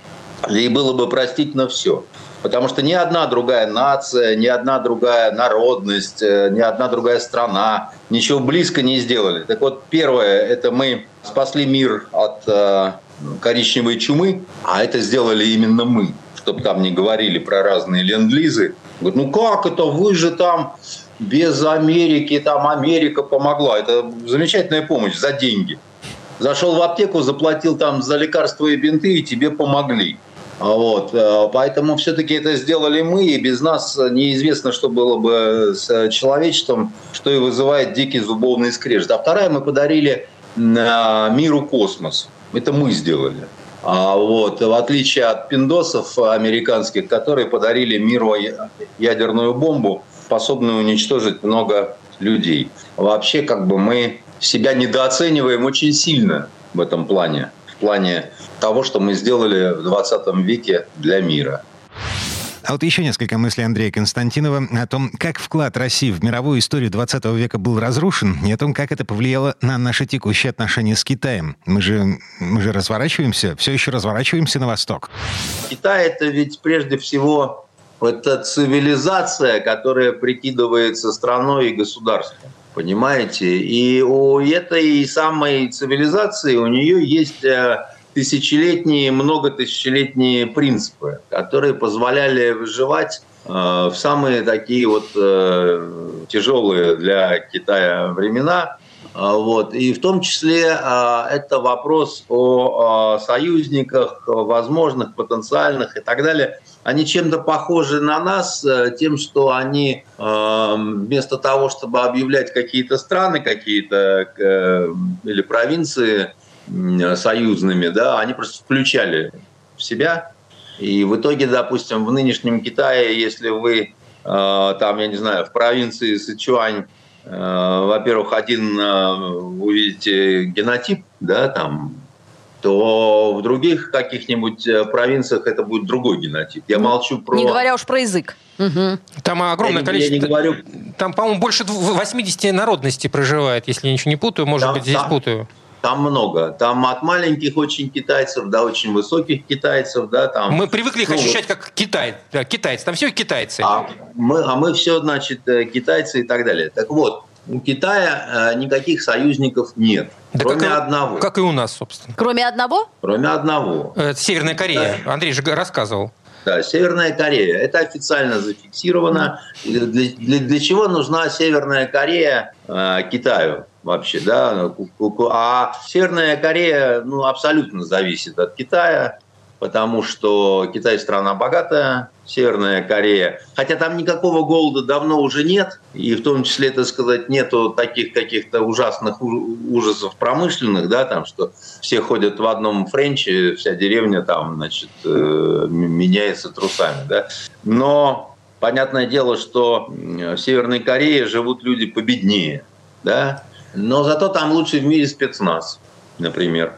ей было бы простительно все. Потому что ни одна другая нация, ни одна другая народность, э, ни одна другая страна ничего близко не сделали. Так вот, первое, это мы спасли мир от э, коричневой чумы, а это сделали именно мы, чтобы там не говорили про разные ленд-лизы. Говорят, ну как это, вы же там без Америки, там Америка помогла. Это замечательная помощь за деньги. Зашел в аптеку, заплатил там за лекарства и бинты, и тебе помогли. Вот. Э, поэтому все-таки это сделали мы, и без нас неизвестно, что было бы с человечеством, что и вызывает дикий зубовный скрежет. А вторая мы подарили миру космос. Это мы сделали. А вот, в отличие от пиндосов американских, которые подарили миру ядерную бомбу, способную уничтожить много людей. Вообще, как бы мы себя недооцениваем очень сильно в этом плане, в плане того, что мы сделали в 20 веке для мира. А вот еще несколько мыслей Андрея Константинова о том, как вклад России в мировую историю 20 века был разрушен, и о том, как это повлияло на наши текущие отношения с Китаем. Мы же, мы же разворачиваемся, все еще разворачиваемся на восток. Китай – это ведь прежде всего это цивилизация, которая прикидывается страной и государством. Понимаете? И у этой самой цивилизации у нее есть э, тысячелетние, многотысячелетние принципы, которые позволяли выживать э, в самые такие вот э, тяжелые для Китая времена. Э, вот. И в том числе это вопрос о союзниках, возможных, потенциальных и так далее. Они чем-то похожи на нас тем, что они вместо того, чтобы объявлять какие-то страны, какие-то или провинции, союзными, да, они просто включали в себя. И в итоге, допустим, в нынешнем Китае, если вы э, там, я не знаю, в провинции Сычуань, э, во-первых, один э, увидите генотип, да, там, то в других каких-нибудь провинциях это будет другой генотип. Я молчу про... Не говоря уж про язык. Угу. Там огромное я количество... Я не говорю... Там, по-моему, больше 80 народностей проживает, если я ничего не путаю. Может там, быть, здесь там, путаю. Там много. Там от маленьких очень китайцев до очень высоких китайцев. Да, там, мы привыкли их ну, ощущать как Китай, да, китайцы. Там все китайцы. А мы, а мы все, значит, э, китайцы и так далее. Так вот, у Китая э, никаких союзников нет. Да кроме как и, одного. Как и у нас, собственно. Кроме одного? Кроме одного. Это Северная Корея. Да. Андрей же рассказывал. Да, Северная Корея. Это официально зафиксировано. Для, для, для чего нужна Северная Корея э, Китаю? Вообще, да. А Северная Корея ну, абсолютно зависит от Китая, потому что Китай страна богатая, Северная Корея. Хотя там никакого голода давно уже нет, и в том числе, так сказать, нету таких каких-то ужасных ужасов промышленных, да, там, что все ходят в одном френче, вся деревня там, значит, э, меняется трусами, да. Но понятное дело, что в Северной Корее живут люди победнее, да, но зато там лучший в мире спецназ, например.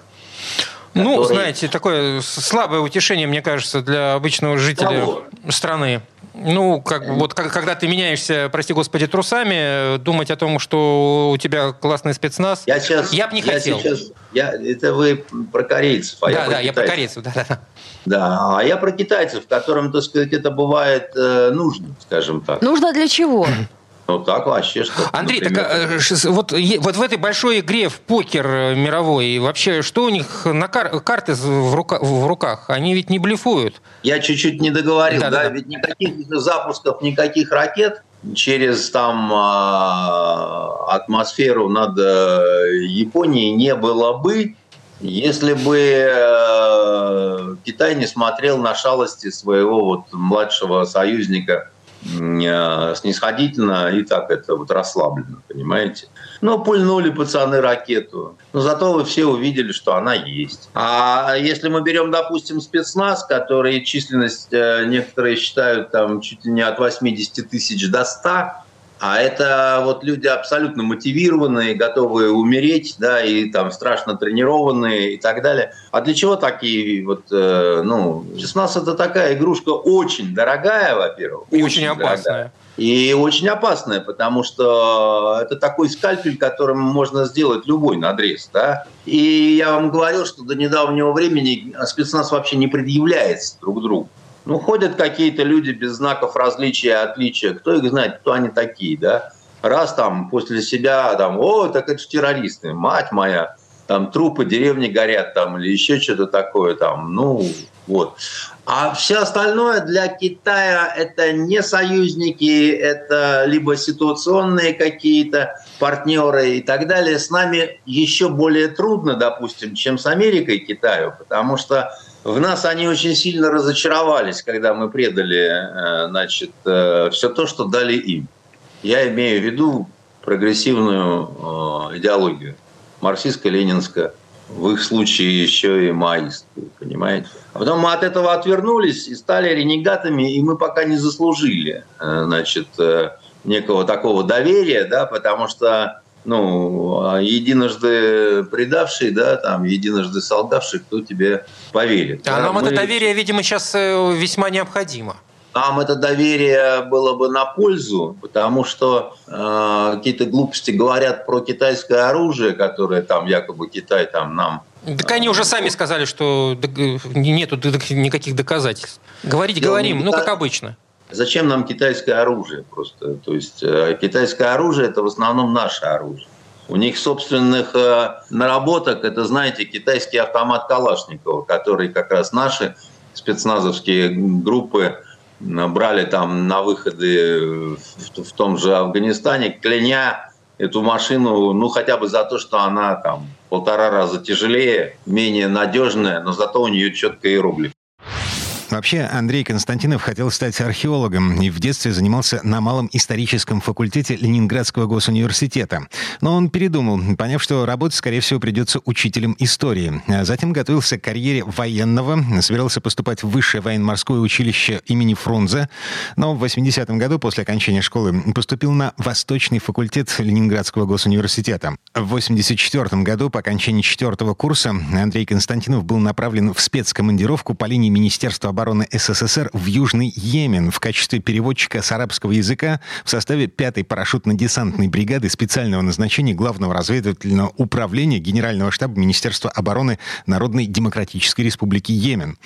Ну, который... знаете, такое слабое утешение, мне кажется, для обычного жителя Того. страны. Ну, как вот как, когда ты меняешься, прости господи, трусами, думать о том, что у тебя классный спецназ, я, сейчас, я бы не я хотел. Сейчас, я, это вы про корейцев, а да, я да, про я про корейцев, да, да. Да, а я про китайцев, которым, так сказать, это бывает э, нужно, скажем так. Нужно для чего? Ну так вообще что. Андрей, например. так, а, вот, вот в этой большой игре в покер э, мировой, вообще что у них на кар карты в, рука в руках? Они ведь не блефуют. Я чуть-чуть не договорил, да, да, да, ведь никаких запусков, никаких ракет через там а, атмосферу над э, Японией не было бы, если бы э, Китай не смотрел на шалости своего вот младшего союзника снисходительно и так это вот расслабленно, понимаете? Ну, пульнули пацаны ракету. Но зато вы все увидели, что она есть. А если мы берем, допустим, спецназ, который численность э, некоторые считают там чуть ли не от 80 тысяч до 100, А это вот люди абсолютно мотивированные, готовые умереть, да, и там страшно тренированные и так далее. А для чего такие вот, э, ну, 16 это такая игрушка очень дорогая, во-первых. И очень, очень опасная. Дорогая. И очень опасная, потому что это такой скальпель, которым можно сделать любой надрез. Да? И я вам говорил, что до недавнего времени спецназ вообще не предъявляется друг другу. Ну, ходят какие-то люди без знаков различия, отличия. Кто их знает, кто они такие, да? Раз там после себя, там, о, так это же террористы, мать моя, там трупы деревни горят, там, или еще что-то такое, там, ну, вот. А все остальное для Китая это не союзники, это либо ситуационные какие-то партнеры и так далее. С нами еще более трудно, допустим, чем с Америкой и Китаю, потому что в нас они очень сильно разочаровались, когда мы предали э, значит, э, все то, что дали им. Я имею в виду прогрессивную э, идеологию, марксистско-ленинская, в их случае еще и маистскую, понимаете? А потом мы от этого отвернулись и стали ренегатами, и мы пока не заслужили значит, некого такого доверия, да, потому что ну, а единожды предавший, да, там, единожды солгавший, кто тебе поверит. А да? нам Мы... это доверие, видимо, сейчас э, весьма необходимо. Нам это доверие было бы на пользу, потому что э, какие-то глупости говорят про китайское оружие, которое там якобы Китай там нам так они уже сами сказали, что нету никаких доказательств. Говорить говорим, ну как обычно. Зачем нам китайское оружие просто? То есть э, китайское оружие это в основном наше оружие. У них собственных э, наработок, это, знаете, китайский автомат Калашникова, который как раз наши спецназовские группы брали там на выходы в, том же Афганистане, кляня эту машину, ну, хотя бы за то, что она там полтора раза тяжелее, менее надежная, но зато у нее четко иероглиф. Вообще, Андрей Константинов хотел стать археологом и в детстве занимался на малом историческом факультете Ленинградского госуниверситета. Но он передумал, поняв, что работать, скорее всего, придется учителем истории. А затем готовился к карьере военного, собирался поступать в высшее военно-морское училище имени Фрунзе, но в 80-м году после окончания школы поступил на Восточный факультет Ленинградского госуниверситета. В 84 году по окончании четвертого курса Андрей Константинов был направлен в спецкомандировку по линии Министерства обороны обороны СССР в Южный Йемен в качестве переводчика с арабского языка в составе 5-й парашютно-десантной бригады специального назначения Главного разведывательного управления Генерального штаба Министерства обороны Народной Демократической Республики Йемен.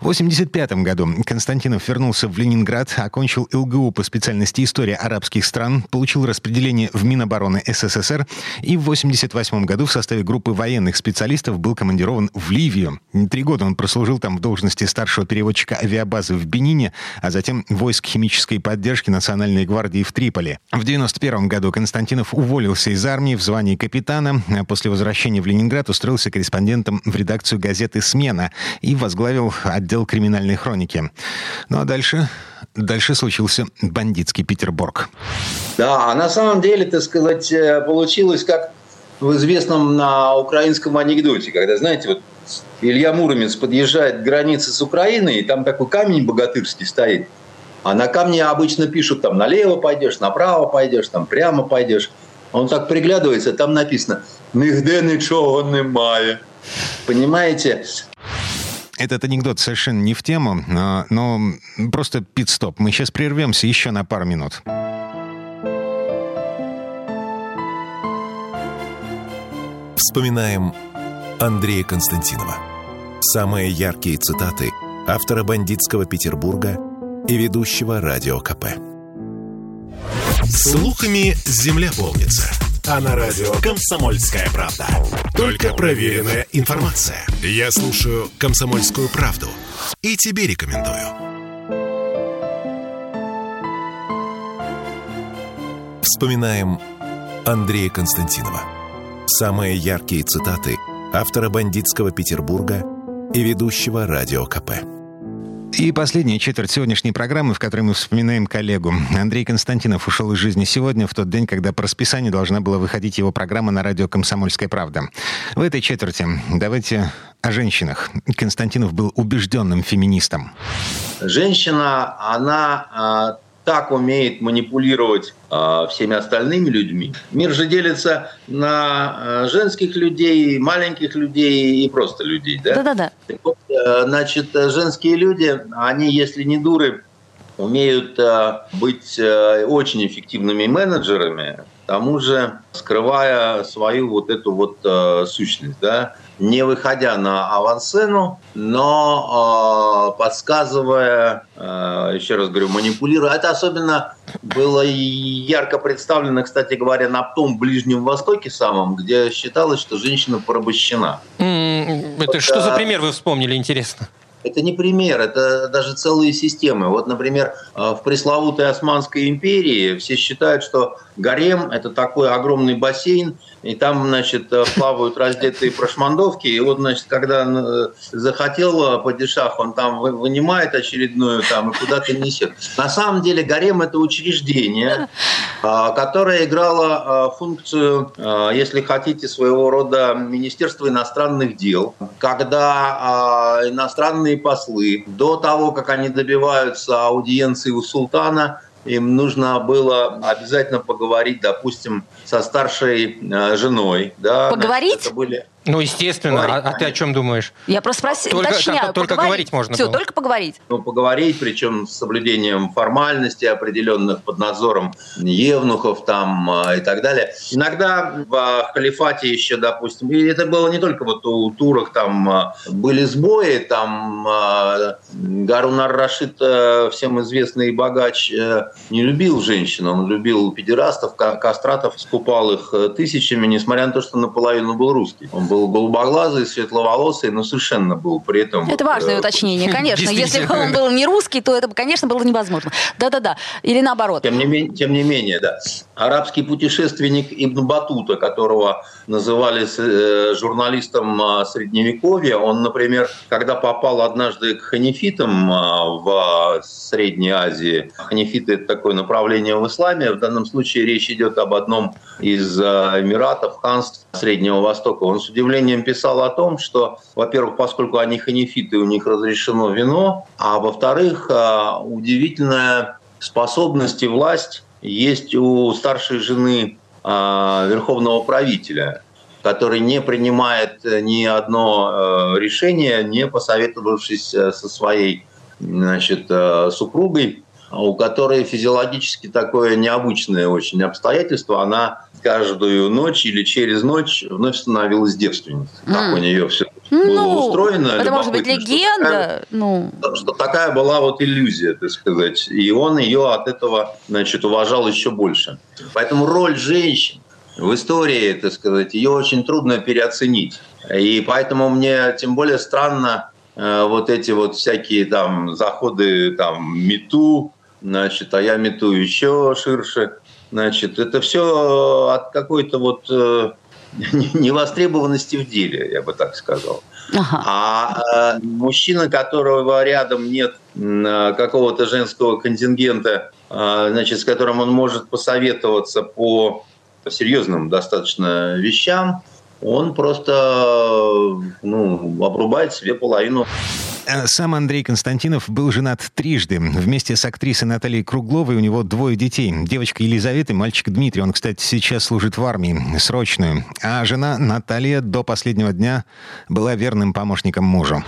В 1985 году Константинов вернулся в Ленинград, окончил ЛГУ по специальности история арабских стран, получил распределение в Минобороны СССР и в 1988 году в составе группы военных специалистов был командирован в Ливию. Три года он прослужил там в должности старшего переводчика переводчика авиабазы в Бенине, а затем войск химической поддержки Национальной гвардии в Триполи. В 1991 году Константинов уволился из армии в звании капитана, а после возвращения в Ленинград устроился корреспондентом в редакцию газеты «Смена» и возглавил отдел криминальной хроники. Ну а дальше дальше случился бандитский Петербург. Да, а на самом деле, так сказать, э, получилось как в известном на украинском анекдоте, когда, знаете, вот Илья Муромец подъезжает к границе с Украиной, и там такой камень богатырский стоит. А на камне обычно пишут, там налево пойдешь, направо пойдешь, там прямо пойдешь. Он так приглядывается, там написано «Нигде ничего немає». Понимаете? Этот анекдот совершенно не в тему, но, но просто пит-стоп. Мы сейчас прервемся еще на пару минут. Вспоминаем Андрея Константинова. Самые яркие цитаты автора «Бандитского Петербурга» и ведущего «Радио КП». Слухами земля полнится. А на радио «Комсомольская правда». Только проверенная информация. Я слушаю «Комсомольскую правду» и тебе рекомендую. Вспоминаем Андрея Константинова. Самые яркие цитаты – автора «Бандитского Петербурга» и ведущего «Радио КП». И последняя четверть сегодняшней программы, в которой мы вспоминаем коллегу. Андрей Константинов ушел из жизни сегодня, в тот день, когда по расписанию должна была выходить его программа на радио «Комсомольская правда». В этой четверти давайте о женщинах. Константинов был убежденным феминистом. Женщина, она а, так умеет манипулировать э, всеми остальными людьми. Мир же делится на э, женских людей, маленьких людей и просто людей. Да? Да-да-да. Вот, э, значит, женские люди, они, если не дуры, умеют э, быть э, очень эффективными менеджерами, тому же скрывая свою вот эту вот э, сущность, да, не выходя на авансцену, но э, подсказывая, э, еще раз говорю, манипулируя. Это особенно было ярко представлено, кстати говоря, на том Ближнем Востоке самом, где считалось, что женщина порабощена. Это вот, что за пример вы вспомнили, интересно? Это не пример, это даже целые системы. Вот, например, в пресловутой Османской империи все считают, что гарем – это такой огромный бассейн, и там, значит, э, плавают раздетые прошмандовки. И вот, значит, когда э, захотел э, падишах, он там вынимает очередную там и куда-то несет. На самом деле гарем – это учреждение, а, которое играло функцию, если хотите, своего рода Министерства иностранных дел, когда а, иностранные послы до того, как они добиваются аудиенции у султана, им нужно было обязательно поговорить, допустим, со старшей э, женой. Да, Поговорить? Значит, это были ну, естественно. А, а ты о чем думаешь? Я просто спросила, только, уточняю. Только говорить можно Все, было. только поговорить. Ну, поговорить, причем с соблюдением формальности определенных под надзором евнухов там а, и так далее. Иногда в а, халифате еще, допустим, и это было не только вот у турок, там а, были сбои, там Гарун ар-Рашид, всем известный богач, э, не любил женщин, он любил педерастов, кастратов, скупал их э, тысячами, несмотря на то, что наполовину был русский. Он был голубоглазый, светловолосый, но совершенно был при этом... Это вот, важное э, уточнение, конечно. Если бы он был не русский, то это, конечно, было невозможно. Да-да-да. Или наоборот. Тем не, менее, тем не менее, да. Арабский путешественник Ибн Батута, которого называли э, журналистом а, Средневековья, он, например, когда попал однажды к ханифитам а, в Средней Азии, ханифиты – это такое направление в исламе, в данном случае речь идет об одном из а, эмиратов, ханств Среднего Востока. Он с удивлением писал о том, что, во-первых, поскольку они ханифиты, у них разрешено вино, а во-вторых, удивительная способность и власть есть у старшей жены а, верховного правителя, который не принимает ни одно э, решение, не посоветовавшись э, со своей значит, э, супругой, у которой физиологически такое необычное очень обстоятельство. Она каждую ночь или через ночь вновь становилась девственницей. Mm. Так у нее все было ну, устроено. Это может быть легенда. Что такая, ну. что такая была вот иллюзия, так сказать. И он ее от этого значит, уважал еще больше. Поэтому роль женщин в истории, так сказать, ее очень трудно переоценить. И поэтому мне тем более странно э, вот эти вот всякие там заходы там мету, значит, а я мету еще ширше. Значит, это все от какой-то вот э, невостребованности в деле, я бы так сказал. Ага. А э, мужчина, которого рядом нет э, какого-то женского контингента, э, значит, с которым он может посоветоваться по серьезным достаточно вещам, он просто ну, обрубает себе половину сам Андрей Константинов был женат трижды. Вместе с актрисой Натальей Кругловой у него двое детей. Девочка Елизавета и мальчик Дмитрий. Он, кстати, сейчас служит в армии, срочную. А жена Наталья до последнего дня была верным помощником мужу.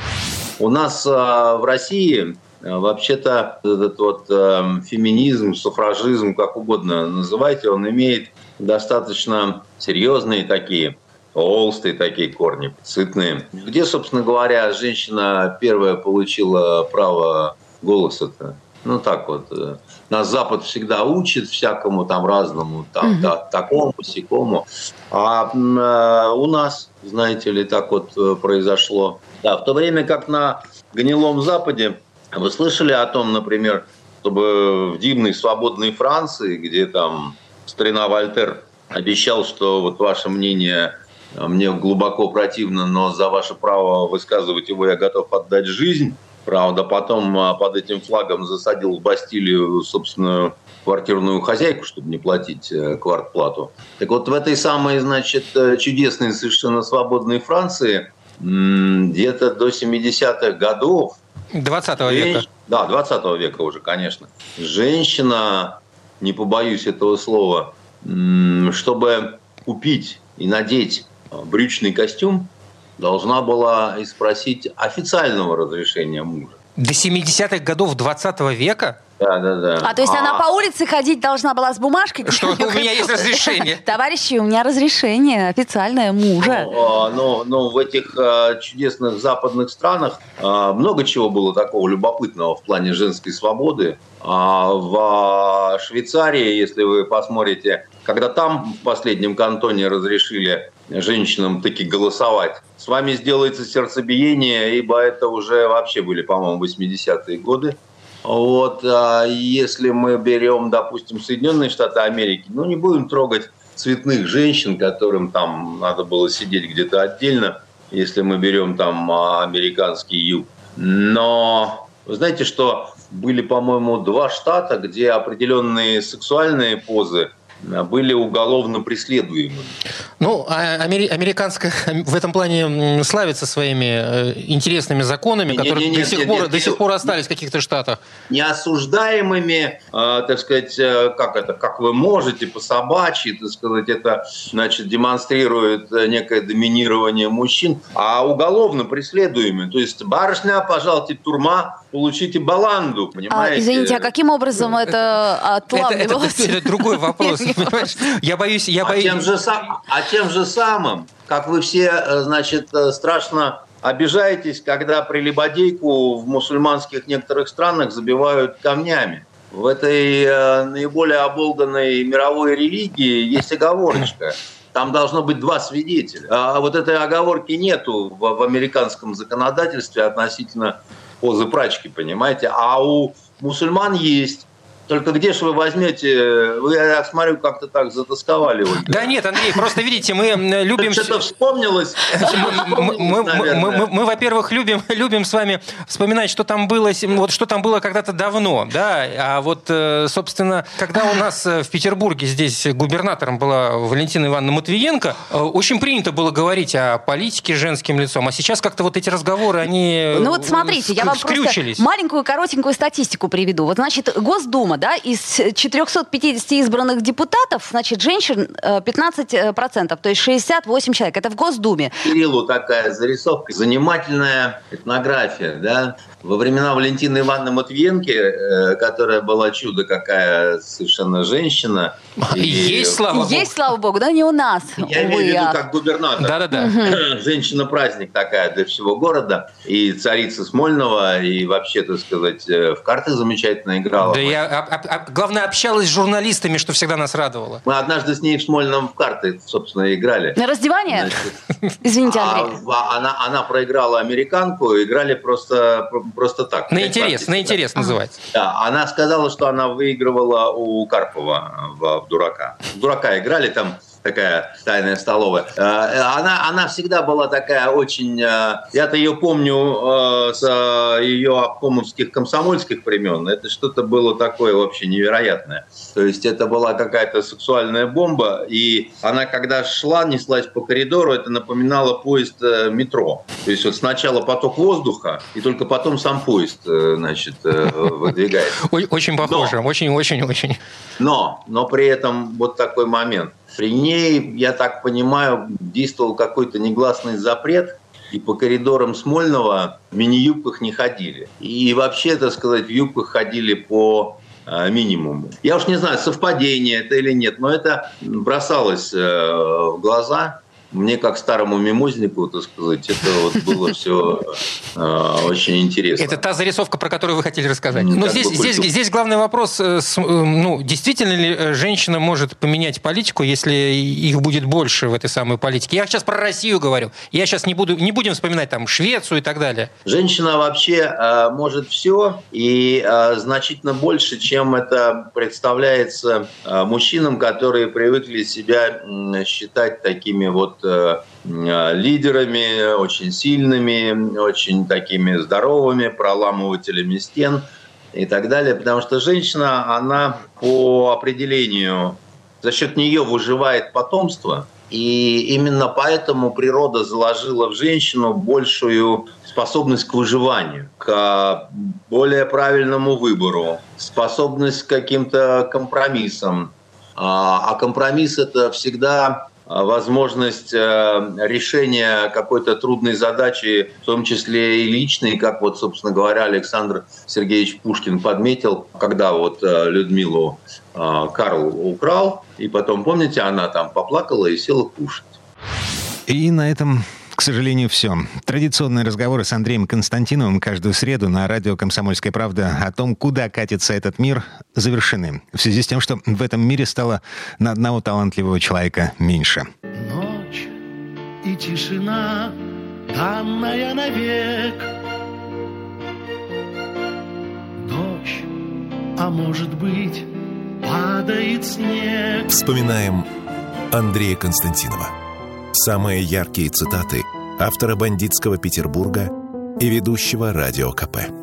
У нас э, в России э, Вообще-то этот вот э, феминизм, суфражизм, как угодно называйте, он имеет достаточно серьезные такие толстые такие корни, сытные. Где, собственно говоря, женщина первая получила право голоса-то? Ну так вот, э, нас Запад всегда учит всякому там разному, там, угу. да, такому, сякому. А э, у нас, знаете ли, так вот э, произошло. Да, в то время как на гнилом Западе, вы слышали о том, например, чтобы в дивной свободной Франции, где там старина Вольтер обещал, что вот ваше мнение мне глубоко противно, но за ваше право высказывать его я готов отдать жизнь. Правда, потом а, под этим флагом засадил в Бастилию собственную квартирную хозяйку, чтобы не платить э, квартплату. Так вот, в этой самой, значит, э, чудесной, совершенно свободной Франции где-то до 70-х годов 20 века. Женщ... Да, 20 века уже, конечно. Женщина, не побоюсь этого слова, чтобы купить и надеть брючный костюм, должна была и спросить официального разрешения мужа. До 70-х годов 20 века? Да, да, да. А то есть а... она по улице ходить должна была с бумажкой? Что у меня есть разрешение. Товарищи, у меня разрешение официальное мужа. Ну, а, ну, ну в этих а, чудесных западных странах а, много чего было такого любопытного в плане женской свободы. А в Швейцарии, если вы посмотрите, когда там в последнем кантоне разрешили женщинам таки голосовать, с вами сделается сердцебиение, ибо это уже вообще были, по-моему, 80-е годы. Вот, а если мы берем, допустим, Соединенные Штаты Америки, ну, не будем трогать цветных женщин, которым там надо было сидеть где-то отдельно, если мы берем там американский юг. Но вы знаете, что были, по-моему, два штата, где определенные сексуальные позы – были уголовно преследуемы. Ну, а американская в этом плане славится своими э, интересными законами, которые не, не, до, сих нет, пор, нет, до сих пор остались в каких-то штатах. Неосуждаемыми, э, так сказать, э, как это, как вы можете, по собачьи, так сказать, это, значит, демонстрирует некое доминирование мужчин, а уголовно преследуемые. То есть, барышня, пожалуйте, турма, получите баланду, понимаете? А, извините, а каким образом это отлавливалось? Это, это, это другой вопрос. Я боюсь, я боюсь. А тем, же, а тем же самым, как вы все, э, значит, э, страшно обижаетесь, когда прелюбодейку в мусульманских некоторых странах забивают камнями. В этой э, наиболее оболганной мировой религии есть оговорочка. Там должно быть два свидетеля. А вот этой оговорки нету в, в американском законодательстве относительно позы прачки, понимаете? А у мусульман есть. Только где же вы возьмете? Вы, я смотрю, как-то так затасковали. Ольга. Да нет, Андрей, просто видите, мы любим... Что-то вспомнилось. Мы, мы, мы, мы, во-первых, любим, любим с вами вспоминать, что там было, вот что там было когда-то давно, да, а вот, э, собственно, когда у нас э, в Петербурге здесь губернатором была Валентина Ивановна Матвиенко, э, очень принято было говорить о политике женским лицом, а сейчас как-то вот эти разговоры, они Ну вот смотрите, я вам просто маленькую коротенькую статистику приведу. Вот, значит, Госдума да, из 450 избранных депутатов, значит, женщин 15%, э, то есть 68 человек. Это в Госдуме. Кириллу такая зарисовка, занимательная этнография, да, во времена Валентины Ивановны Матвиенки, э, которая была чудо какая совершенно женщина. И... Есть, слава Богу. Есть, слава Богу, да не у нас. Я увы, имею в виду а... как губернатор. Да-да-да. Женщина-праздник такая для всего города. И царица Смольного, и вообще, так сказать, э, в карты замечательно играла. Да я, а, а, а, главное, общалась с журналистами, что всегда нас радовало. Мы однажды с ней в Смольном в карты, собственно, играли. На раздевание? Значит, Извините, Андрей. А, она, она проиграла американку, играли просто просто так. На интерес, на интерес называется. Да, она сказала, что она выигрывала у Карпова в, в дурака. В дурака играли там такая тайная столовая. Э, она, она всегда была такая очень... Э, я-то ее помню э, с ее обкомовских комсомольских времен. Это что-то было такое вообще невероятное. То есть это была какая-то сексуальная бомба. И она, когда шла, неслась по коридору, это напоминало поезд метро. То есть вот сначала поток воздуха, и только потом сам поезд, значит, выдвигается. Очень похоже, очень-очень-очень. Но, но при этом вот такой момент. При ней, я так понимаю, действовал какой-то негласный запрет, и по коридорам Смольного в мини-юбках не ходили. И вообще, так сказать, в юбках ходили по а, минимуму. Я уж не знаю, совпадение это или нет, но это бросалось э, в глаза мне как старому мимознику, так сказать, это вот было все э, очень интересно. Это та зарисовка, про которую вы хотели рассказать. Но здесь, здесь, здесь главный вопрос, э, э, ну, действительно ли женщина может поменять политику, если их будет больше в этой самой политике? Я сейчас про Россию говорю. Я сейчас не, буду, не будем вспоминать там Швецию и так далее. Женщина вообще может все и значительно больше, чем это представляется мужчинам, которые привыкли себя считать такими вот Э, лидерами, очень сильными, очень такими здоровыми, проламывателями стен и так далее. Потому что женщина, она по определению, за счет нее выживает потомство. И именно поэтому природа заложила в женщину большую способность к выживанию, к более правильному выбору, способность к каким-то компромиссам. А, а компромисс это всегда возможность э, решения какой-то трудной задачи, в том числе и личной, как вот, собственно говоря, Александр Сергеевич Пушкин подметил, когда вот э, Людмилу э, Карл украл, и потом, помните, она там поплакала и села кушать. И на этом к сожалению, все. Традиционные разговоры с Андреем Константиновым каждую среду на радио «Комсомольская правда» о том, куда катится этот мир, завершены. В связи с тем, что в этом мире стало на одного талантливого человека меньше. Ночь и тишина, данная навек. Дождь, а может быть, падает снег. Вспоминаем Андрея Константинова – Самые яркие цитаты автора «Бандитского Петербурга» и ведущего «Радио КП».